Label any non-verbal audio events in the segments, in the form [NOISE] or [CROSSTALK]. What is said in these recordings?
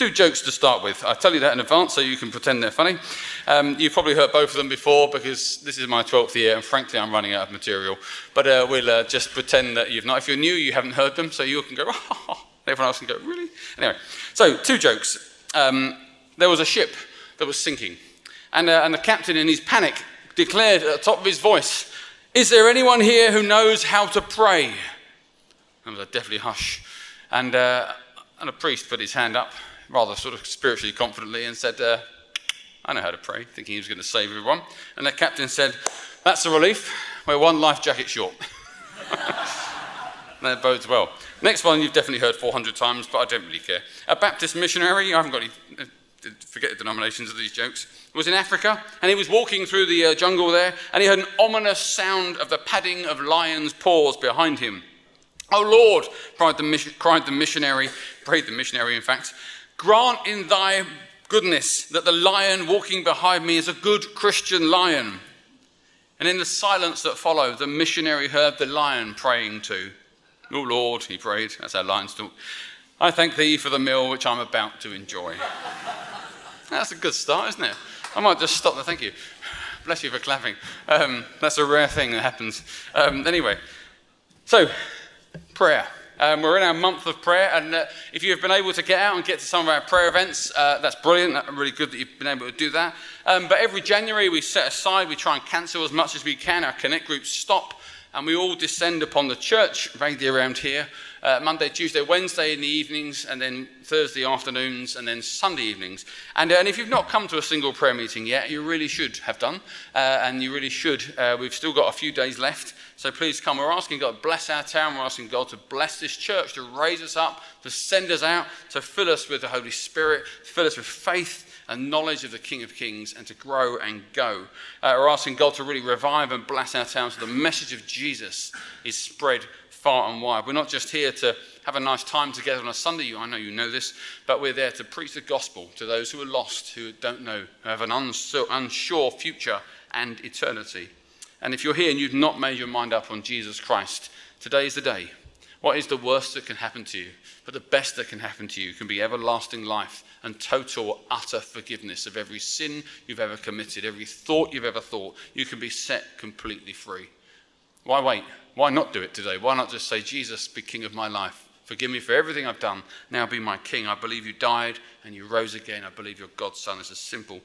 Two jokes to start with. I tell you that in advance so you can pretend they're funny. Um, you've probably heard both of them before because this is my 12th year and frankly I'm running out of material. But uh, we'll uh, just pretend that you've not. If you're new, you haven't heard them, so you can go, oh, [LAUGHS] everyone else can go, really? Anyway, so two jokes. Um, there was a ship that was sinking, and, uh, and the captain, in his panic, declared at the top of his voice, Is there anyone here who knows how to pray? There was a deathly hush. And, uh, and a priest put his hand up rather sort of spiritually confidently and said, uh, I know how to pray, thinking he was going to save everyone. And the captain said, That's a relief. We're one life jacket short. [LAUGHS] that bodes well. Next one you've definitely heard 400 times, but I don't really care. A Baptist missionary, I haven't got any, uh, forget the denominations of these jokes, was in Africa, and he was walking through the uh, jungle there, and he heard an ominous sound of the padding of lions' paws behind him. Oh Lord, cried the, mission, cried the missionary, prayed the missionary, in fact, grant in thy goodness that the lion walking behind me is a good Christian lion. And in the silence that followed, the missionary heard the lion praying too. Oh Lord, he prayed, as our lions talk, I thank thee for the meal which I'm about to enjoy. That's a good start, isn't it? I might just stop there. Thank you. Bless you for clapping. Um, that's a rare thing that happens. Um, anyway, so prayer. Um, we're in our month of prayer, and uh, if you've been able to get out and get to some of our prayer events, uh, that's brilliant. That's really good that you've been able to do that. Um, but every January, we set aside, we try and cancel as much as we can. Our connect groups stop, and we all descend upon the church vaguely around here uh, Monday, Tuesday, Wednesday in the evenings, and then Thursday afternoons, and then Sunday evenings. And, uh, and if you've not come to a single prayer meeting yet, you really should have done, uh, and you really should. Uh, we've still got a few days left, so please come. We're asking God to bless our town. We're asking God to bless this church, to raise us up, to send us out, to fill us with the Holy Spirit, to fill us with faith and knowledge of the King of Kings and to grow and go. Uh, we're asking God to really revive and bless our town so the message of Jesus is spread far and wide. We're not just here to have a nice time together on a Sunday. You, I know you know this, but we're there to preach the gospel to those who are lost, who don't know, who have an unsure future and eternity. And if you're here and you've not made your mind up on Jesus Christ, today is the day. What is the worst that can happen to you? But the best that can happen to you can be everlasting life and total, utter forgiveness of every sin you've ever committed, every thought you've ever thought. You can be set completely free. Why wait? Why not do it today? Why not just say, Jesus, be king of my life? Forgive me for everything I've done. Now be my king. I believe you died and you rose again. I believe you're God's son. It's as simple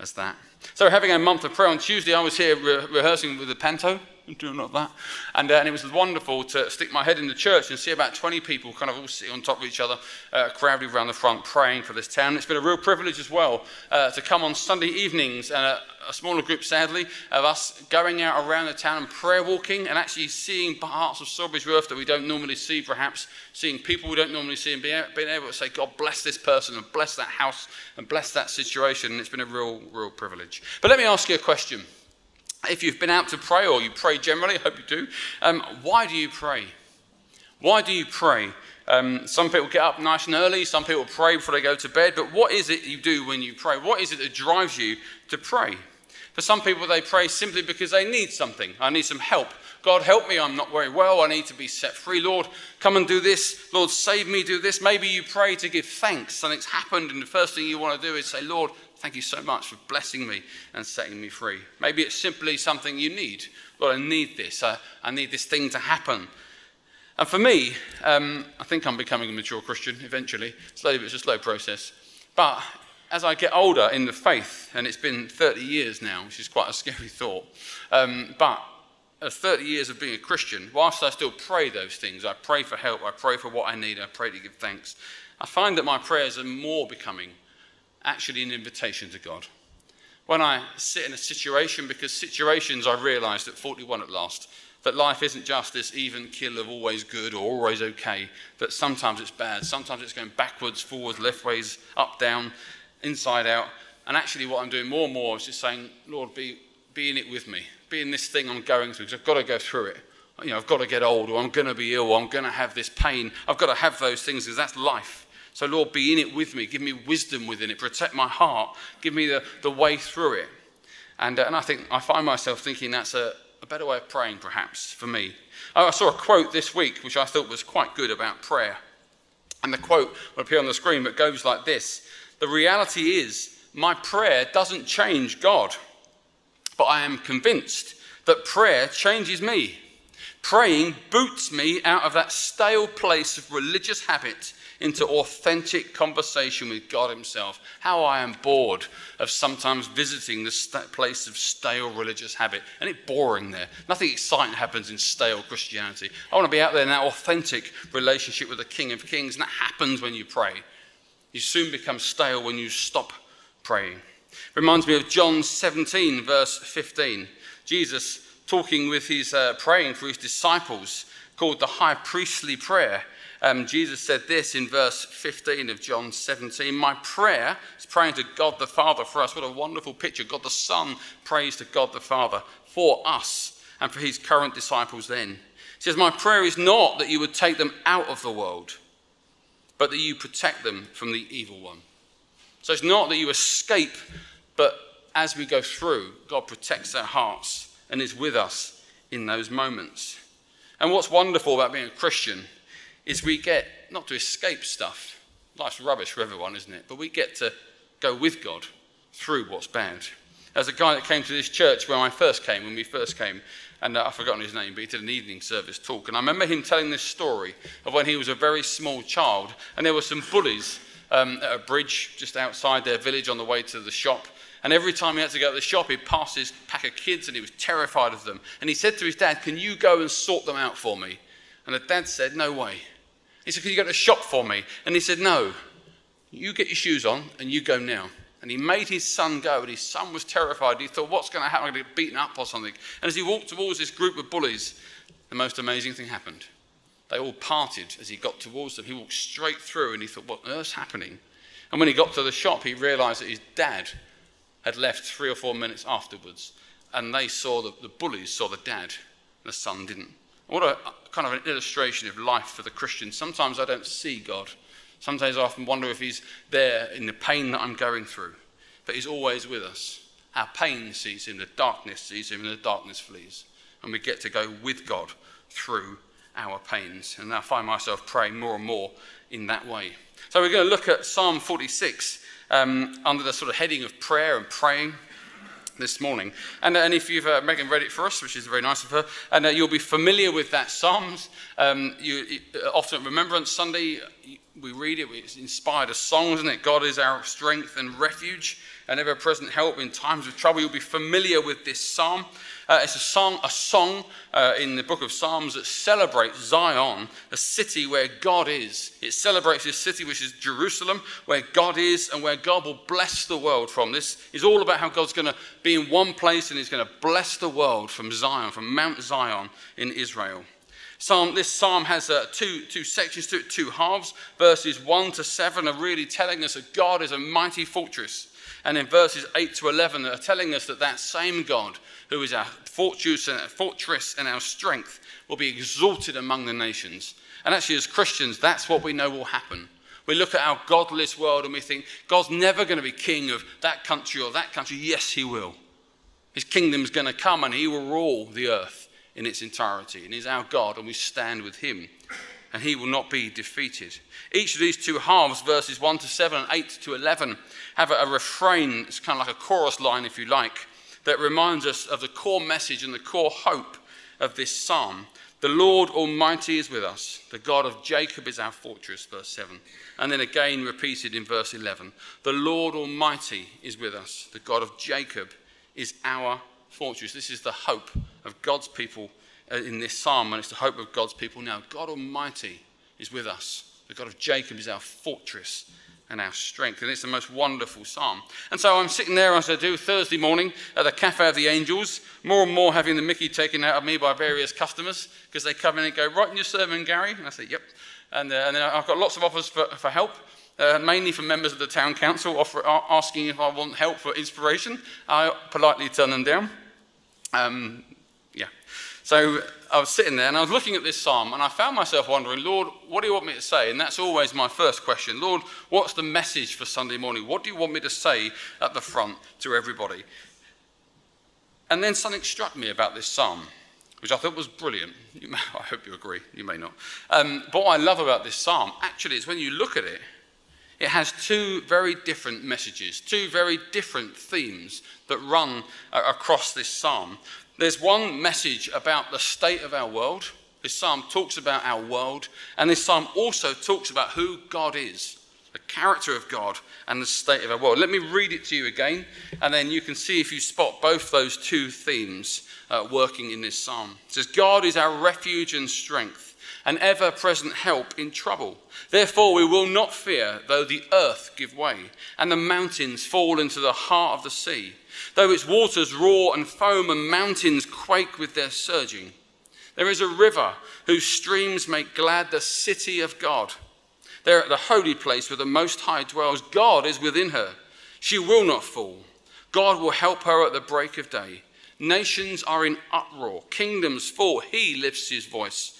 as that. So, having a month of prayer on Tuesday, I was here re- rehearsing with the panto [LAUGHS] doing like that. And, uh, and it was wonderful to stick my head in the church and see about 20 people kind of all sitting on top of each other, uh, crowded around the front, praying for this town. It's been a real privilege as well uh, to come on Sunday evenings and a, a, smaller group, sadly, of us going out around the town and prayer walking and actually seeing parts of Sawbridgeworth that we don't normally see, perhaps, seeing people we don't normally see and being, being able to say, God bless this person and bless that house and bless that situation. And it's been a real, real privilege. But let me ask you a question. If you've been out to pray or you pray generally, I hope you do, um, why do you pray? Why do you pray? Um, some people get up nice and early, some people pray before they go to bed, but what is it you do when you pray? What is it that drives you to pray? For some people, they pray simply because they need something. I need some help. God, help me. I'm not very well. I need to be set free. Lord, come and do this. Lord, save me, do this. Maybe you pray to give thanks. Something's happened, and the first thing you want to do is say, Lord, Thank you so much for blessing me and setting me free. Maybe it's simply something you need. Lord, I need this. I, I need this thing to happen. And for me, um, I think I'm becoming a mature Christian eventually. Slowly, but it's a slow process. But as I get older in the faith, and it's been 30 years now, which is quite a scary [LAUGHS] thought, um, but of 30 years of being a Christian, whilst I still pray those things, I pray for help, I pray for what I need, I pray to give thanks, I find that my prayers are more becoming actually an invitation to God. When I sit in a situation, because situations I realized at 41 at last, that life isn't just this even kill of always good or always okay, that sometimes it's bad, sometimes it's going backwards, forwards, left ways, up, down, inside out. And actually, what I'm doing more and more is just saying, Lord, be, be in it with me, be in this thing I'm going through, because I've got to go through it. You know, I've got to get old, or I'm going to be ill, or I'm going to have this pain. I've got to have those things, because that's life. So, Lord, be in it with me. Give me wisdom within it. Protect my heart. Give me the, the way through it. And, uh, and I think I find myself thinking that's a, a better way of praying, perhaps, for me. Oh, I saw a quote this week which I thought was quite good about prayer. And the quote will appear on the screen, but goes like this The reality is, my prayer doesn't change God, but I am convinced that prayer changes me. Praying boots me out of that stale place of religious habit into authentic conversation with God Himself. How I am bored of sometimes visiting this place of stale religious habit. And it's boring there. Nothing exciting happens in stale Christianity. I want to be out there in that authentic relationship with the King of Kings. And that happens when you pray. You soon become stale when you stop praying. Reminds me of John 17, verse 15. Jesus talking with his uh, praying for his disciples called the high priestly prayer. Um, Jesus said this in verse 15 of John 17 My prayer is praying to God the Father for us. What a wonderful picture. God the Son prays to God the Father for us and for his current disciples then. He says, My prayer is not that you would take them out of the world, but that you protect them from the evil one. So it's not that you escape, but as we go through, God protects our hearts and is with us in those moments. And what's wonderful about being a Christian is we get not to escape stuff. Life's rubbish for everyone, isn't it? But we get to go with God through what's bad. There's a guy that came to this church when I first came, when we first came, and uh, I've forgotten his name, but he did an evening service talk. And I remember him telling this story of when he was a very small child, and there were some bullies um, at a bridge just outside their village on the way to the shop. And every time he had to go to the shop, he'd pass his pack of kids and he was terrified of them. And he said to his dad, Can you go and sort them out for me? And the dad said, No way. He said, Can you go to the shop for me? And he said, No. You get your shoes on and you go now. And he made his son go, and his son was terrified. He thought, What's going to happen? I'm going to get beaten up or something. And as he walked towards this group of bullies, the most amazing thing happened. They all parted as he got towards them. He walked straight through and he thought, What on earth's happening? And when he got to the shop, he realized that his dad had left three or four minutes afterwards, and they saw the, the bullies saw the dad, and the son didn't. What a kind of an illustration of life for the Christian. Sometimes I don't see God. Sometimes I often wonder if He's there in the pain that I'm going through. But He's always with us. Our pain sees Him, the darkness sees Him, and the darkness flees. And we get to go with God through our pains. And I find myself praying more and more in that way. So we're going to look at Psalm 46 um, under the sort of heading of prayer and praying this morning. And, uh, and if you've, uh, Megan read it for us, which is very nice of her, and uh, you'll be familiar with that Psalms. Um, you, uh, often at Remembrance Sunday, we read it, it's inspired a song, isn't it? God is our strength and refuge and ever present help in times of trouble. You'll be familiar with this psalm. Uh, it's a song, a song uh, in the book of Psalms that celebrates Zion, a city where God is. It celebrates this city, which is Jerusalem, where God is and where God will bless the world from. This is all about how God's going to be in one place and He's going to bless the world from Zion, from Mount Zion in Israel. Psalm, this psalm has uh, two, two sections to it, two halves. Verses 1 to 7 are really telling us that God is a mighty fortress. And in verses 8 to 11 are telling us that that same God who is our fortress and, fortress and our strength, will be exalted among the nations. And actually, as Christians, that's what we know will happen. We look at our godless world and we think, God's never going to be king of that country or that country. Yes, he will. His kingdom's going to come and he will rule the earth in its entirety. And he's our God and we stand with him. And he will not be defeated. Each of these two halves, verses 1 to 7 and 8 to 11, have a, a refrain. It's kind of like a chorus line, if you like, that reminds us of the core message and the core hope of this psalm. The Lord Almighty is with us. The God of Jacob is our fortress, verse 7. And then again repeated in verse 11. The Lord Almighty is with us. The God of Jacob is our fortress. This is the hope of God's people in this psalm, and it's the hope of God's people now. God Almighty is with us. The God of Jacob is our fortress and our strength. And it's the most wonderful psalm. And so I'm sitting there as I do Thursday morning at the Cafe of the Angels, more and more having the mickey taken out of me by various customers because they come in and go, Right in your sermon, Gary? And I say, Yep. And, uh, and then I've got lots of offers for, for help. Uh, mainly from members of the town council offer, asking if I want help for inspiration. I politely turn them down. Um. So I was sitting there and I was looking at this psalm and I found myself wondering, Lord, what do you want me to say? And that's always my first question. Lord, what's the message for Sunday morning? What do you want me to say at the front to everybody? And then something struck me about this psalm. which I thought was brilliant. May, [LAUGHS] I hope you agree. You may not. Um, but what I love about this psalm actually is when you look at it, it has two very different messages, two very different themes that run across this psalm. There's one message about the state of our world. This psalm talks about our world, and this psalm also talks about who God is, the character of God, and the state of our world. Let me read it to you again, and then you can see if you spot both those two themes uh, working in this psalm. It says, God is our refuge and strength, an ever present help in trouble. Therefore, we will not fear, though the earth give way, and the mountains fall into the heart of the sea, though its waters roar and foam, and mountains quake with their surging. There is a river whose streams make glad the city of God. There at the holy place where the Most High dwells, God is within her. She will not fall. God will help her at the break of day. Nations are in uproar, kingdoms fall. He lifts his voice,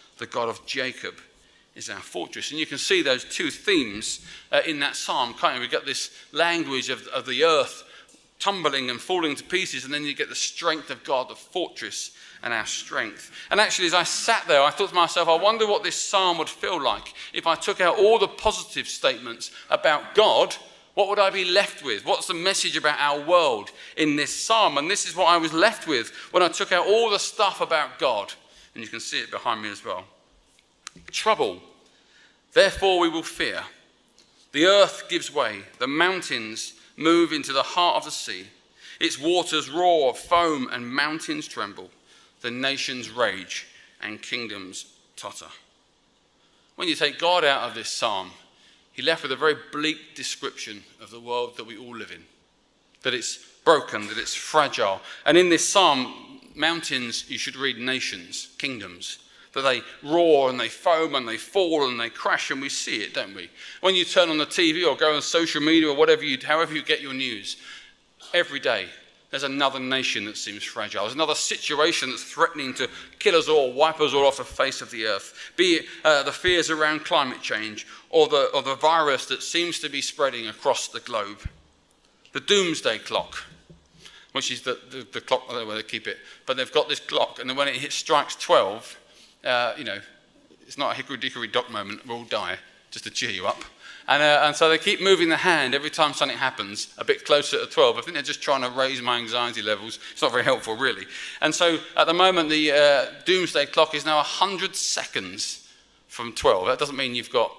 The God of Jacob is our fortress. And you can see those two themes uh, in that psalm, can't you? We've got this language of, of the earth tumbling and falling to pieces, and then you get the strength of God, the fortress and our strength. And actually, as I sat there, I thought to myself, I wonder what this psalm would feel like if I took out all the positive statements about God what would I be left with? What's the message about our world in this psalm? And this is what I was left with when I took out all the stuff about God. And you can see it behind me as well. Trouble. Therefore, we will fear. The earth gives way, the mountains move into the heart of the sea. Its waters roar, foam, and mountains tremble. The nations rage, and kingdoms totter. When you take God out of this psalm, he left with a very bleak description of the world that we all live in that it's broken, that it's fragile. And in this psalm, mountains, you should read nations, kingdoms, that they roar and they foam and they fall and they crash, and we see it, don't we? When you turn on the TV or go on social media or whatever you, however you get your news, every day there's another nation that seems fragile. There's another situation that's threatening to kill us all, wipe us all off the face of the earth. Be it uh, the fears around climate change or the, or the virus that seems to be spreading across the globe. The doomsday clock, which is the, the, the clock, where they keep it, but they've got this clock, and then when it hits, strikes 12, uh, you know, it's not a hickory dickory dock moment, we'll all die, just to cheer you up. And, uh, and so they keep moving the hand every time something happens a bit closer to 12. I think they're just trying to raise my anxiety levels. It's not very helpful, really. And so at the moment, the uh, doomsday clock is now 100 seconds from 12. That doesn't mean you've got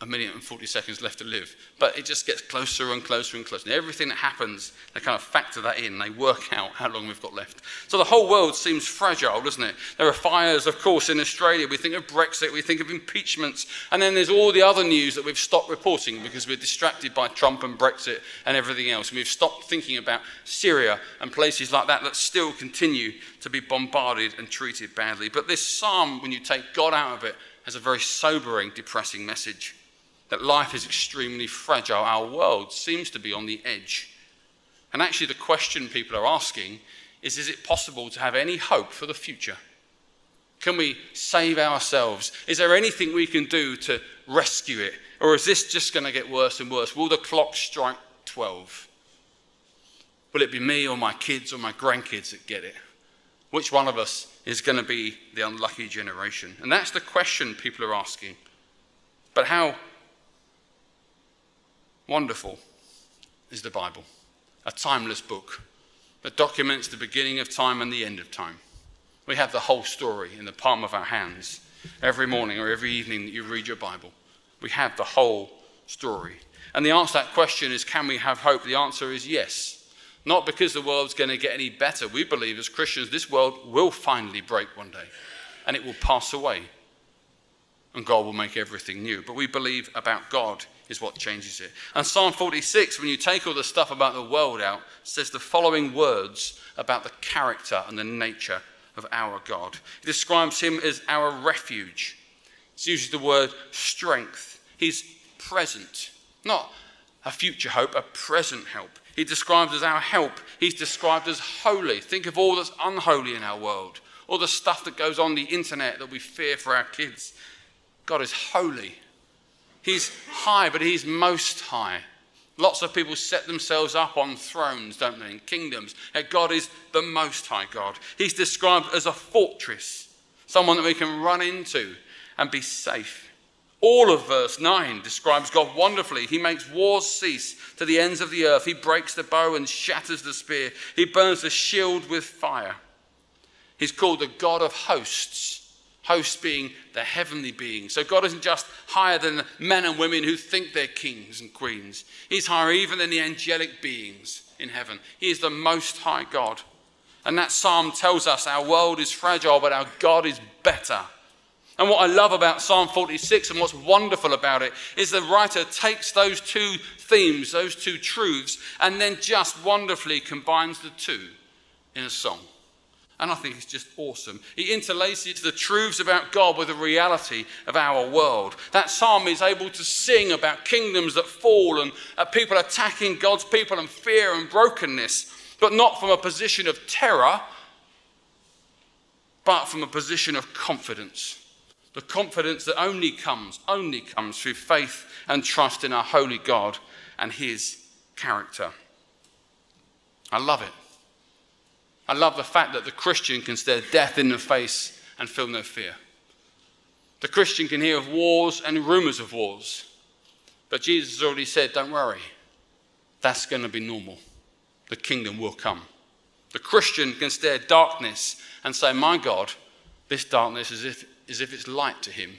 a minute and 40 seconds left to live. But it just gets closer and closer and closer. And everything that happens, they kind of factor that in. They work out how long we've got left. So the whole world seems fragile, doesn't it? There are fires, of course, in Australia. We think of Brexit, we think of impeachments. And then there's all the other news that we've stopped reporting because we're distracted by Trump and Brexit and everything else. And we've stopped thinking about Syria and places like that that still continue to be bombarded and treated badly. But this psalm, when you take God out of it, has a very sobering, depressing message that life is extremely fragile. Our world seems to be on the edge. And actually, the question people are asking is Is it possible to have any hope for the future? Can we save ourselves? Is there anything we can do to rescue it? Or is this just going to get worse and worse? Will the clock strike 12? Will it be me or my kids or my grandkids that get it? Which one of us is going to be the unlucky generation? And that's the question people are asking. But how Wonderful is the Bible, a timeless book that documents the beginning of time and the end of time. We have the whole story in the palm of our hands every morning or every evening that you read your Bible. We have the whole story. And the answer to that question is can we have hope? The answer is yes. Not because the world's going to get any better. We believe as Christians this world will finally break one day and it will pass away and God will make everything new. But we believe about God is what changes it. And Psalm 46, when you take all the stuff about the world out, says the following words about the character and the nature of our God. He describes him as our refuge. He uses the word strength. He's present, not a future hope, a present help. He describes as our help. He's described as holy. Think of all that's unholy in our world, all the stuff that goes on the internet that we fear for our kids. God is holy. He's high, but He's most high. Lots of people set themselves up on thrones, don't they, in kingdoms. God is the most high God. He's described as a fortress, someone that we can run into and be safe. All of verse 9 describes God wonderfully. He makes wars cease to the ends of the earth. He breaks the bow and shatters the spear. He burns the shield with fire. He's called the God of hosts, hosts being the heavenly beings. So God isn't just higher than men and women who think they're kings and queens, He's higher even than the angelic beings in heaven. He is the most high God. And that psalm tells us our world is fragile, but our God is better. And what I love about Psalm 46 and what's wonderful about it is the writer takes those two themes, those two truths, and then just wonderfully combines the two in a song. And I think it's just awesome. He interlaces the truths about God with the reality of our world. That psalm is able to sing about kingdoms that fall and uh, people attacking God's people and fear and brokenness, but not from a position of terror, but from a position of confidence the confidence that only comes, only comes through faith and trust in our holy God and his character. I love it. I love the fact that the Christian can stare death in the face and feel no fear. The Christian can hear of wars and rumors of wars. But Jesus has already said, don't worry, that's going to be normal. The kingdom will come. The Christian can stare darkness and say, My God, this darkness is if is if it's light to him.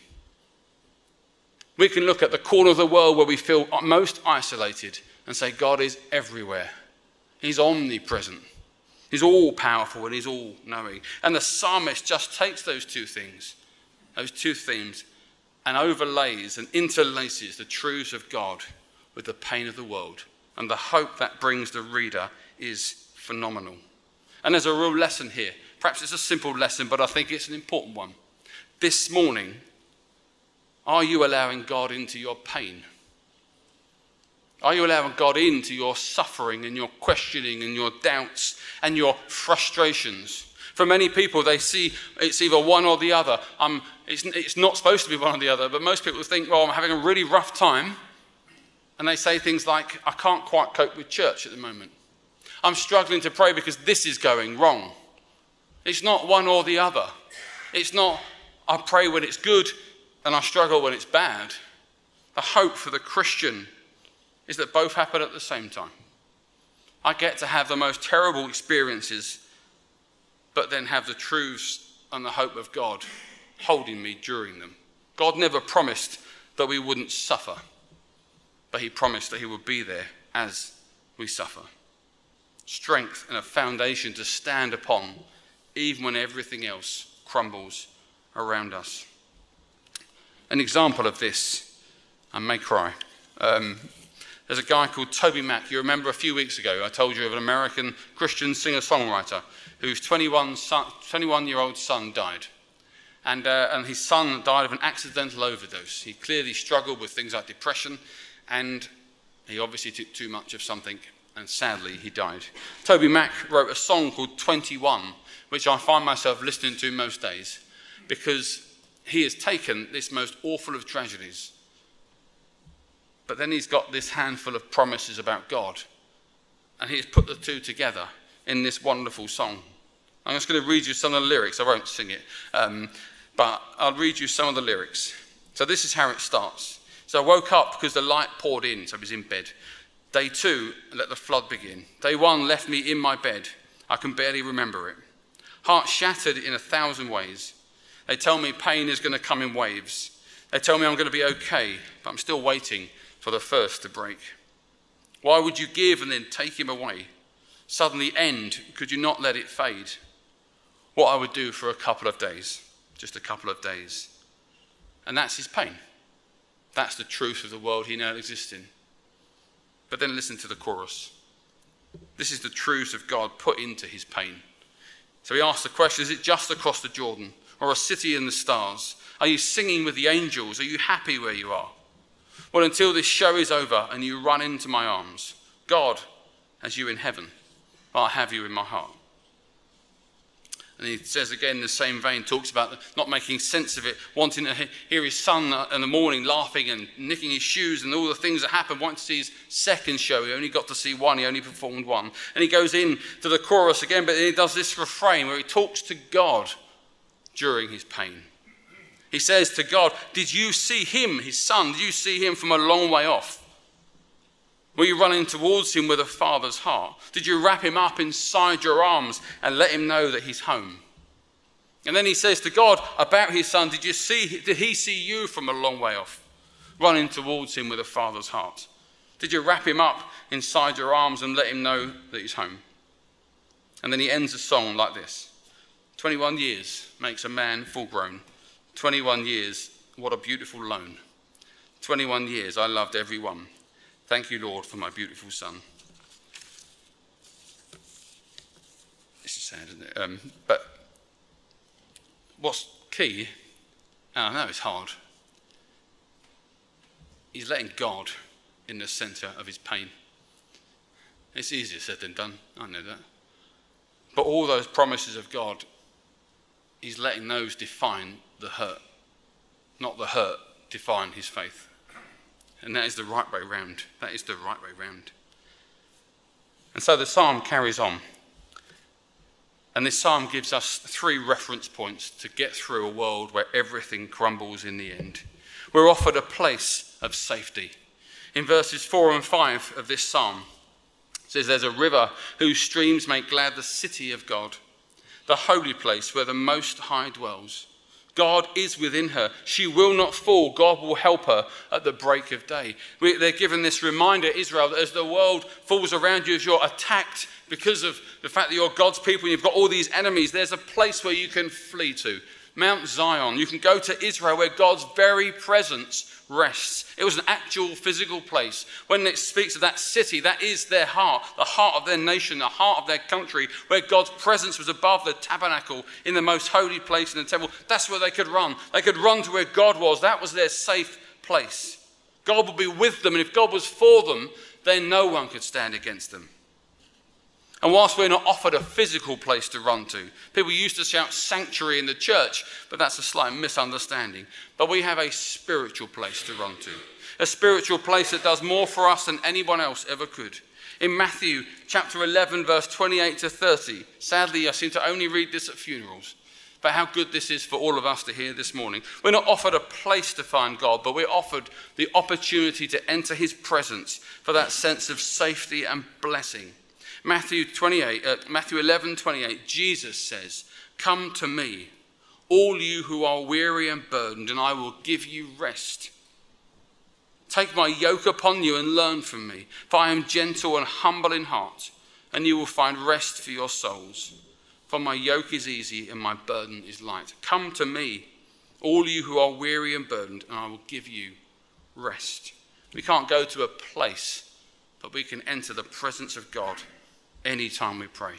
We can look at the corner of the world where we feel most isolated and say, God is everywhere. He's omnipresent. He's all powerful and he's all knowing. And the psalmist just takes those two things, those two themes, and overlays and interlaces the truths of God with the pain of the world. And the hope that brings the reader is phenomenal. And there's a real lesson here. Perhaps it's a simple lesson, but I think it's an important one. This morning, are you allowing God into your pain? Are you allowing God into your suffering and your questioning and your doubts and your frustrations? For many people, they see it's either one or the other. Um, it's, it's not supposed to be one or the other, but most people think, well, I'm having a really rough time. And they say things like, I can't quite cope with church at the moment. I'm struggling to pray because this is going wrong. It's not one or the other. It's not I pray when it's good and I struggle when it's bad. The hope for the Christian is that both happen at the same time. I get to have the most terrible experiences, but then have the truths and the hope of God holding me during them. God never promised that we wouldn't suffer, but He promised that He would be there as we suffer. Strength and a foundation to stand upon, even when everything else crumbles around us. An example of this, I may cry. Um, there's a guy called TobyMac. You remember a few weeks ago, I told you of an American Christian singer songwriter whose 21, 21 year old son died. And, uh, and his son died of an accidental overdose. He clearly struggled with things like depression, and he obviously took too much of something, and sadly, he died. TobyMac wrote a song called 21, which I find myself listening to most days because he has taken this most awful of tragedies, but then he's got this handful of promises about God, and he's put the two together in this wonderful song. I'm just going to read you some of the lyrics. I won't sing it, um, but I'll read you some of the lyrics. So this is how it starts. So I woke up because the light poured in, so I was in bed. Day two, let the flood begin. Day one left me in my bed. I can barely remember it. Heart shattered in a thousand ways. They tell me pain is going to come in waves. They tell me I'm going to be okay, but I'm still waiting for the first to break. Why would you give and then take him away? Suddenly end, could you not let it fade? What I would do for a couple of days, just a couple of days. And that's his pain. That's the truth of the world he now exists in. But then listen to the chorus. This is the truth of God put into his pain. So he asks the question is it just across the Jordan or a city in the stars? Are you singing with the angels? Are you happy where you are? Well, until this show is over and you run into my arms, God has you in heaven. I have you in my heart. And he says again in the same vein, talks about not making sense of it, wanting to hear his son in the morning laughing and nicking his shoes and all the things that happened, wanting to see his second show. He only got to see one, he only performed one. And he goes in to the chorus again, but he does this refrain where he talks to God during his pain. He says to God, Did you see him, his son? Did you see him from a long way off? Were you running towards him with a father's heart? Did you wrap him up inside your arms and let him know that he's home? And then he says to God about his son, Did you see, did he see you from a long way off, running towards him with a father's heart? Did you wrap him up inside your arms and let him know that he's home? And then he ends the song like this 21 years makes a man full grown. 21 years, what a beautiful loan. 21 years, I loved every one. Thank you, Lord, for my beautiful son. This is sad, isn't it? Um, but what's key, and I know it's hard, he's letting God in the centre of his pain. It's easier said than done, I know that. But all those promises of God, he's letting those define the hurt, not the hurt define his faith. And that is the right way round. That is the right way round. And so the psalm carries on. And this psalm gives us three reference points to get through a world where everything crumbles in the end. We're offered a place of safety. In verses 4 and 5 of this psalm, it says, There's a river whose streams make glad the city of God, the holy place where the Most High dwells. God is within her. She will not fall. God will help her at the break of day. We, they're given this reminder, Israel, that as the world falls around you, as you're attacked because of the fact that you're God's people and you've got all these enemies, there's a place where you can flee to. Mount Zion. You can go to Israel where God's very presence rests. It was an actual physical place. When it speaks of that city, that is their heart, the heart of their nation, the heart of their country, where God's presence was above the tabernacle in the most holy place in the temple. That's where they could run. They could run to where God was. That was their safe place. God would be with them, and if God was for them, then no one could stand against them. And whilst we're not offered a physical place to run to, people used to shout sanctuary in the church, but that's a slight misunderstanding. But we have a spiritual place to run to, a spiritual place that does more for us than anyone else ever could. In Matthew chapter 11, verse 28 to 30, sadly, I seem to only read this at funerals, but how good this is for all of us to hear this morning. We're not offered a place to find God, but we're offered the opportunity to enter his presence for that sense of safety and blessing. Matthew 28, uh, Matthew 11, 28, Jesus says, Come to me, all you who are weary and burdened, and I will give you rest. Take my yoke upon you and learn from me, for I am gentle and humble in heart, and you will find rest for your souls. For my yoke is easy and my burden is light. Come to me, all you who are weary and burdened, and I will give you rest. We can't go to a place, but we can enter the presence of God anytime we pray.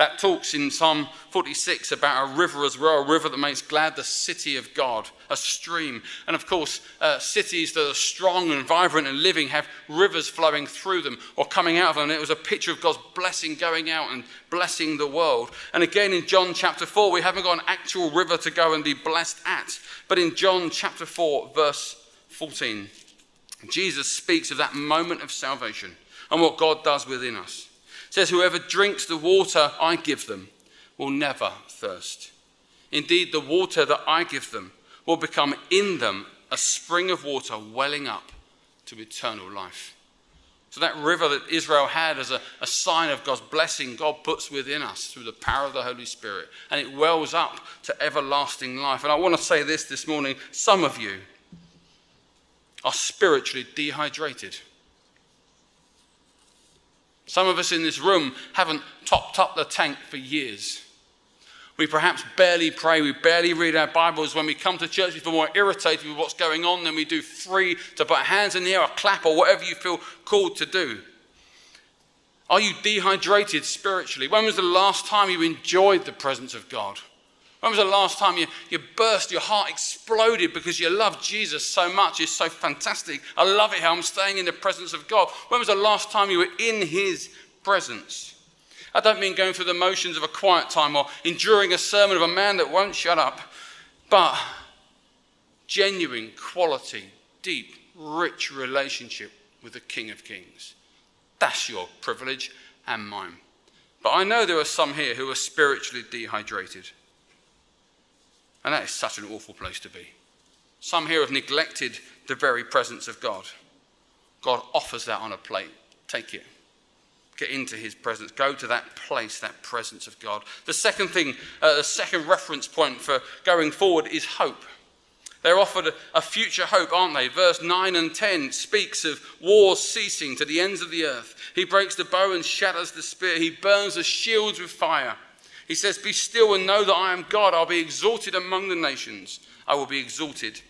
That talks in Psalm 46 about a river as well, a river that makes glad the city of God, a stream. And of course, uh, cities that are strong and vibrant and living have rivers flowing through them or coming out of them. And it was a picture of God's blessing going out and blessing the world. And again in John chapter 4, we haven't got an actual river to go and be blessed at. But in John chapter 4, verse 14, Jesus speaks of that moment of salvation and what God does within us says, Whoever drinks the water I give them will never thirst. Indeed, the water that I give them will become in them a spring of water welling up to eternal life. So, that river that Israel had as a, a, sign of God's blessing, God puts within us through the power of the Holy Spirit, and it wells up to everlasting life. And I want to say this this morning some of you are spiritually dehydrated. Some of us in this room haven't topped up the tank for years. We perhaps barely pray, we barely read our Bibles. When we come to church, we feel more irritated with what's going on than we do free to put hands in the air or clap or whatever you feel called to do. Are you dehydrated spiritually? When was the last time you enjoyed the presence of God? When was the last time you, you burst, your heart exploded because you love Jesus so much? It's so fantastic. I love it how I'm staying in the presence of God. When was the last time you were in His presence? I don't mean going through the motions of a quiet time or enduring a sermon of a man that won't shut up, but genuine, quality, deep, rich relationship with the King of Kings. That's your privilege and mine. But I know there are some here who are spiritually dehydrated. And that is such an awful place to be. Some here have neglected the very presence of God. God offers that on a plate. Take it. Get into his presence. Go to that place, that presence of God. The second thing, uh, the second reference point for going forward is hope. They're offered a future hope, aren't they? Verse 9 and 10 speaks of wars ceasing to the ends of the earth. He breaks the bow and shatters the spear. He burns the shields with fire. He says, Be still and know that I am God. I'll be exalted among the nations. I will be exalted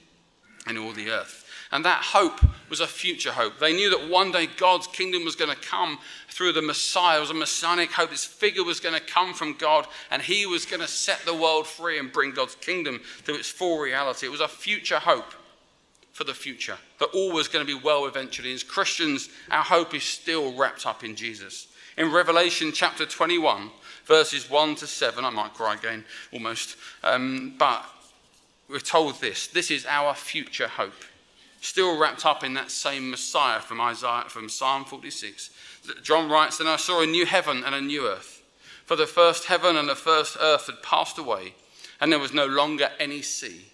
in all the earth. And that hope was a future hope. They knew that one day God's kingdom was going to come through the Messiah. It was a messianic hope. This figure was going to come from God, and he was going to set the world free and bring God's kingdom to its full reality. It was a future hope for the future, that all was going to be well eventually. As Christians, our hope is still wrapped up in Jesus. In Revelation chapter 21, verses 1 to 7. I might cry again almost. Um, but we're told this this is our future hope. Still wrapped up in that same Messiah from Isaiah, from Psalm 46. John writes, Then I saw a new heaven and a new earth. For the first heaven and the first earth had passed away, and there was no longer any sea.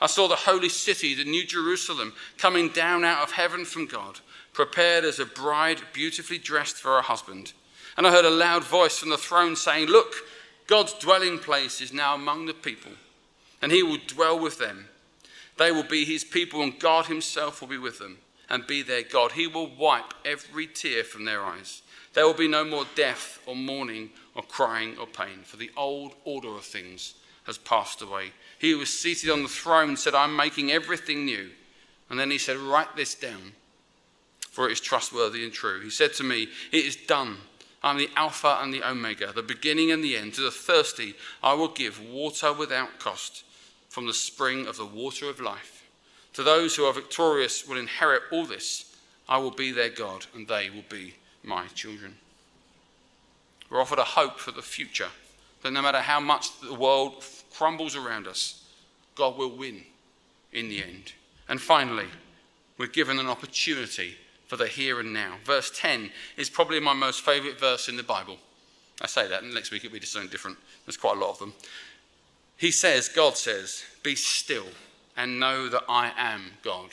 I saw the holy city, the new Jerusalem, coming down out of heaven from God, prepared as a bride beautifully dressed for her husband. And I heard a loud voice from the throne saying, Look, God's dwelling place is now among the people, and he will dwell with them. They will be his people, and God himself will be with them and be their God. He will wipe every tear from their eyes. There will be no more death or mourning or crying or pain, for the old order of things has passed away. He who was seated on the throne said, I'm making everything new. And then he said, Write this down, for it is trustworthy and true. He said to me, It is done. I'm the Alpha and the Omega, the beginning and the end. To the thirsty, I will give water without cost from the spring of the water of life. To those who are victorious will inherit all this. I will be their God, and they will be my children. We're offered a hope for the future that no matter how much the world crumbles around us, God will win in the end. And finally, we're given an opportunity for the here and now. Verse 10 is probably my most favourite verse in the Bible. I say that, and next week it'll be just something different. There's quite a lot of them. He says, God says, Be still and know that I am God.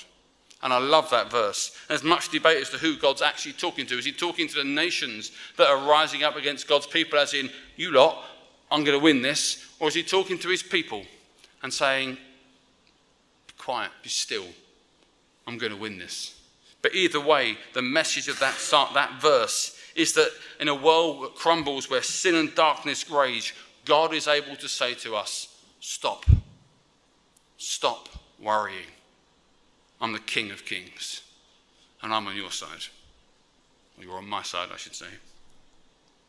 And I love that verse. There's much debate as to who God's actually talking to. Is he talking to the nations that are rising up against God's people, as in, you lot, I'm going to win this? Or is he talking to his people and saying, Be quiet, be still, I'm going to win this? But either way, the message of that, that verse is that in a world that crumbles, where sin and darkness rage, God is able to say to us, Stop. Stop worrying. I'm the King of Kings, and I'm on your side. You're on my side, I should say.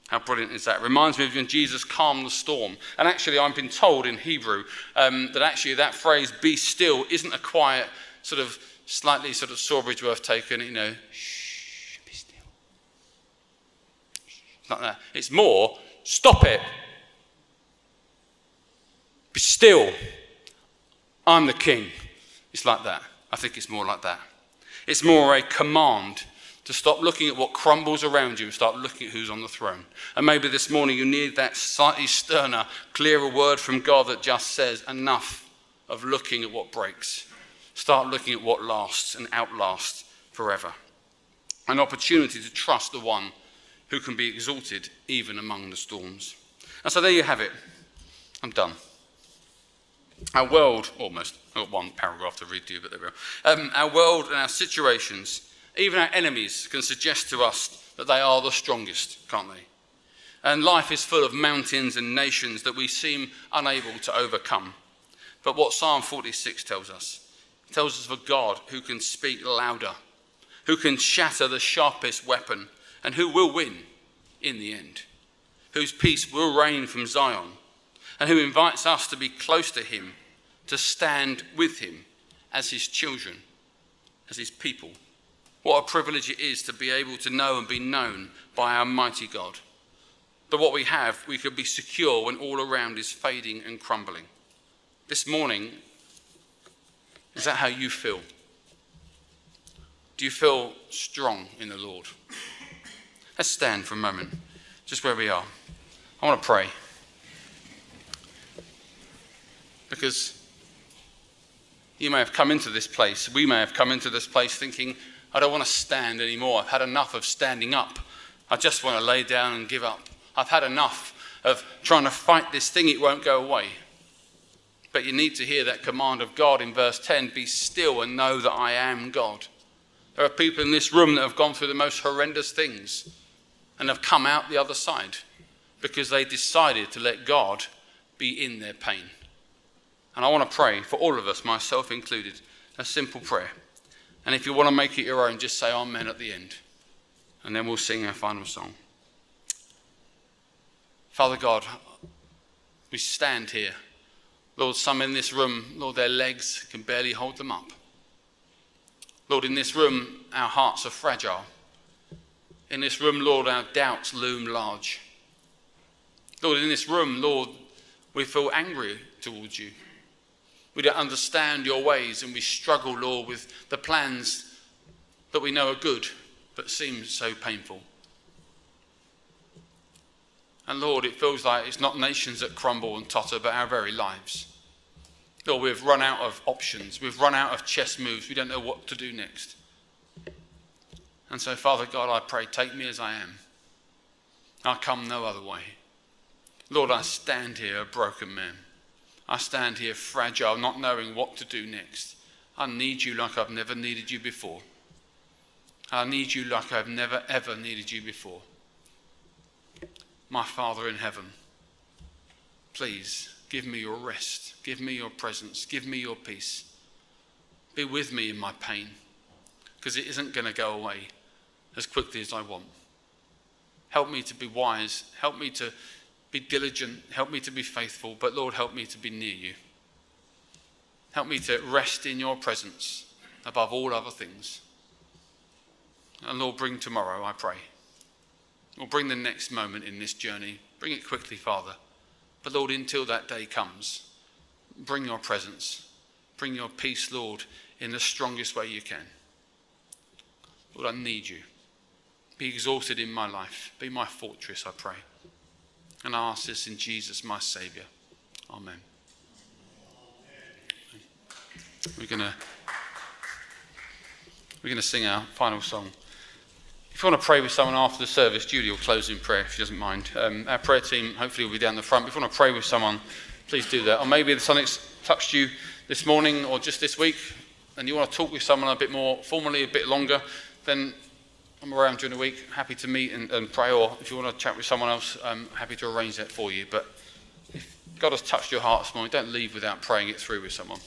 How brilliant is that? Reminds me of when Jesus calmed the storm. And actually, I've been told in Hebrew um, that actually that phrase, be still, isn't a quiet sort of slightly sort of Sawbridgeworth taken, you know, shh, be still. It's not that. It's more, stop it. Be still. I'm the king. It's like that. I think it's more like that. It's more a command to stop looking at what crumbles around you and start looking at who's on the throne. And maybe this morning you need that slightly sterner, clearer word from God that just says, enough of looking at what breaks. Start looking at what lasts and outlasts forever. An opportunity to trust the one who can be exalted even among the storms. And so there you have it. I'm done. Our world, almost, I've got one paragraph to read to you, but there we go. Um, our world and our situations, even our enemies, can suggest to us that they are the strongest, can't they? And life is full of mountains and nations that we seem unable to overcome. But what Psalm 46 tells us tells us of a God who can speak louder, who can shatter the sharpest weapon, and who will win in the end, whose peace will reign from Zion, and who invites us to be close to him, to stand with him as his children, as his people. What a privilege it is to be able to know and be known by our mighty God. That what we have, we can be secure when all around is fading and crumbling. This morning, is that how you feel? Do you feel strong in the Lord? Let's stand for a moment, just where we are. I want to pray. Because you may have come into this place, we may have come into this place thinking, I don't want to stand anymore. I've had enough of standing up. I just want to lay down and give up. I've had enough of trying to fight this thing, it won't go away. But you need to hear that command of God in verse 10 be still and know that I am God. There are people in this room that have gone through the most horrendous things and have come out the other side because they decided to let God be in their pain. And I want to pray for all of us, myself included, a simple prayer. And if you want to make it your own, just say Amen at the end. And then we'll sing our final song. Father God, we stand here. Lord, some in this room, Lord, their legs can barely hold them up. Lord, in this room, our hearts are fragile. In this room, Lord, our doubts loom large. Lord, in this room, Lord, we feel angry towards you. We don't understand your ways and we struggle, Lord, with the plans that we know are good but seem so painful. And Lord, it feels like it's not nations that crumble and totter, but our very lives. Lord, we've run out of options. We've run out of chess moves. We don't know what to do next. And so, Father God, I pray, take me as I am. I come no other way. Lord, I stand here a broken man. I stand here fragile, not knowing what to do next. I need you like I've never needed you before. I need you like I've never, ever needed you before. My Father in heaven, please Give me your rest. Give me your presence. Give me your peace. Be with me in my pain because it isn't going to go away as quickly as I want. Help me to be wise. Help me to be diligent. Help me to be faithful. But Lord, help me to be near you. Help me to rest in your presence above all other things. And Lord, bring tomorrow, I pray. Or bring the next moment in this journey. Bring it quickly, Father. But Lord, until that day comes, bring your presence, bring your peace, Lord, in the strongest way you can. Lord, I need you. Be exalted in my life. Be my fortress, I pray. And I ask this in Jesus, my Saviour. Amen. We're going to we're going to sing our final song. If you want to pray with someone after the service, Julie will close in prayer if she doesn't mind. Um, our prayer team hopefully will be down the front. If you want to pray with someone, please do that. Or maybe something's touched you this morning or just this week, and you want to talk with someone a bit more formally, a bit longer, then I'm around during the week, happy to meet and, and pray. Or if you want to chat with someone else, I'm happy to arrange that for you. But if God has touched your heart this morning, don't leave without praying it through with someone.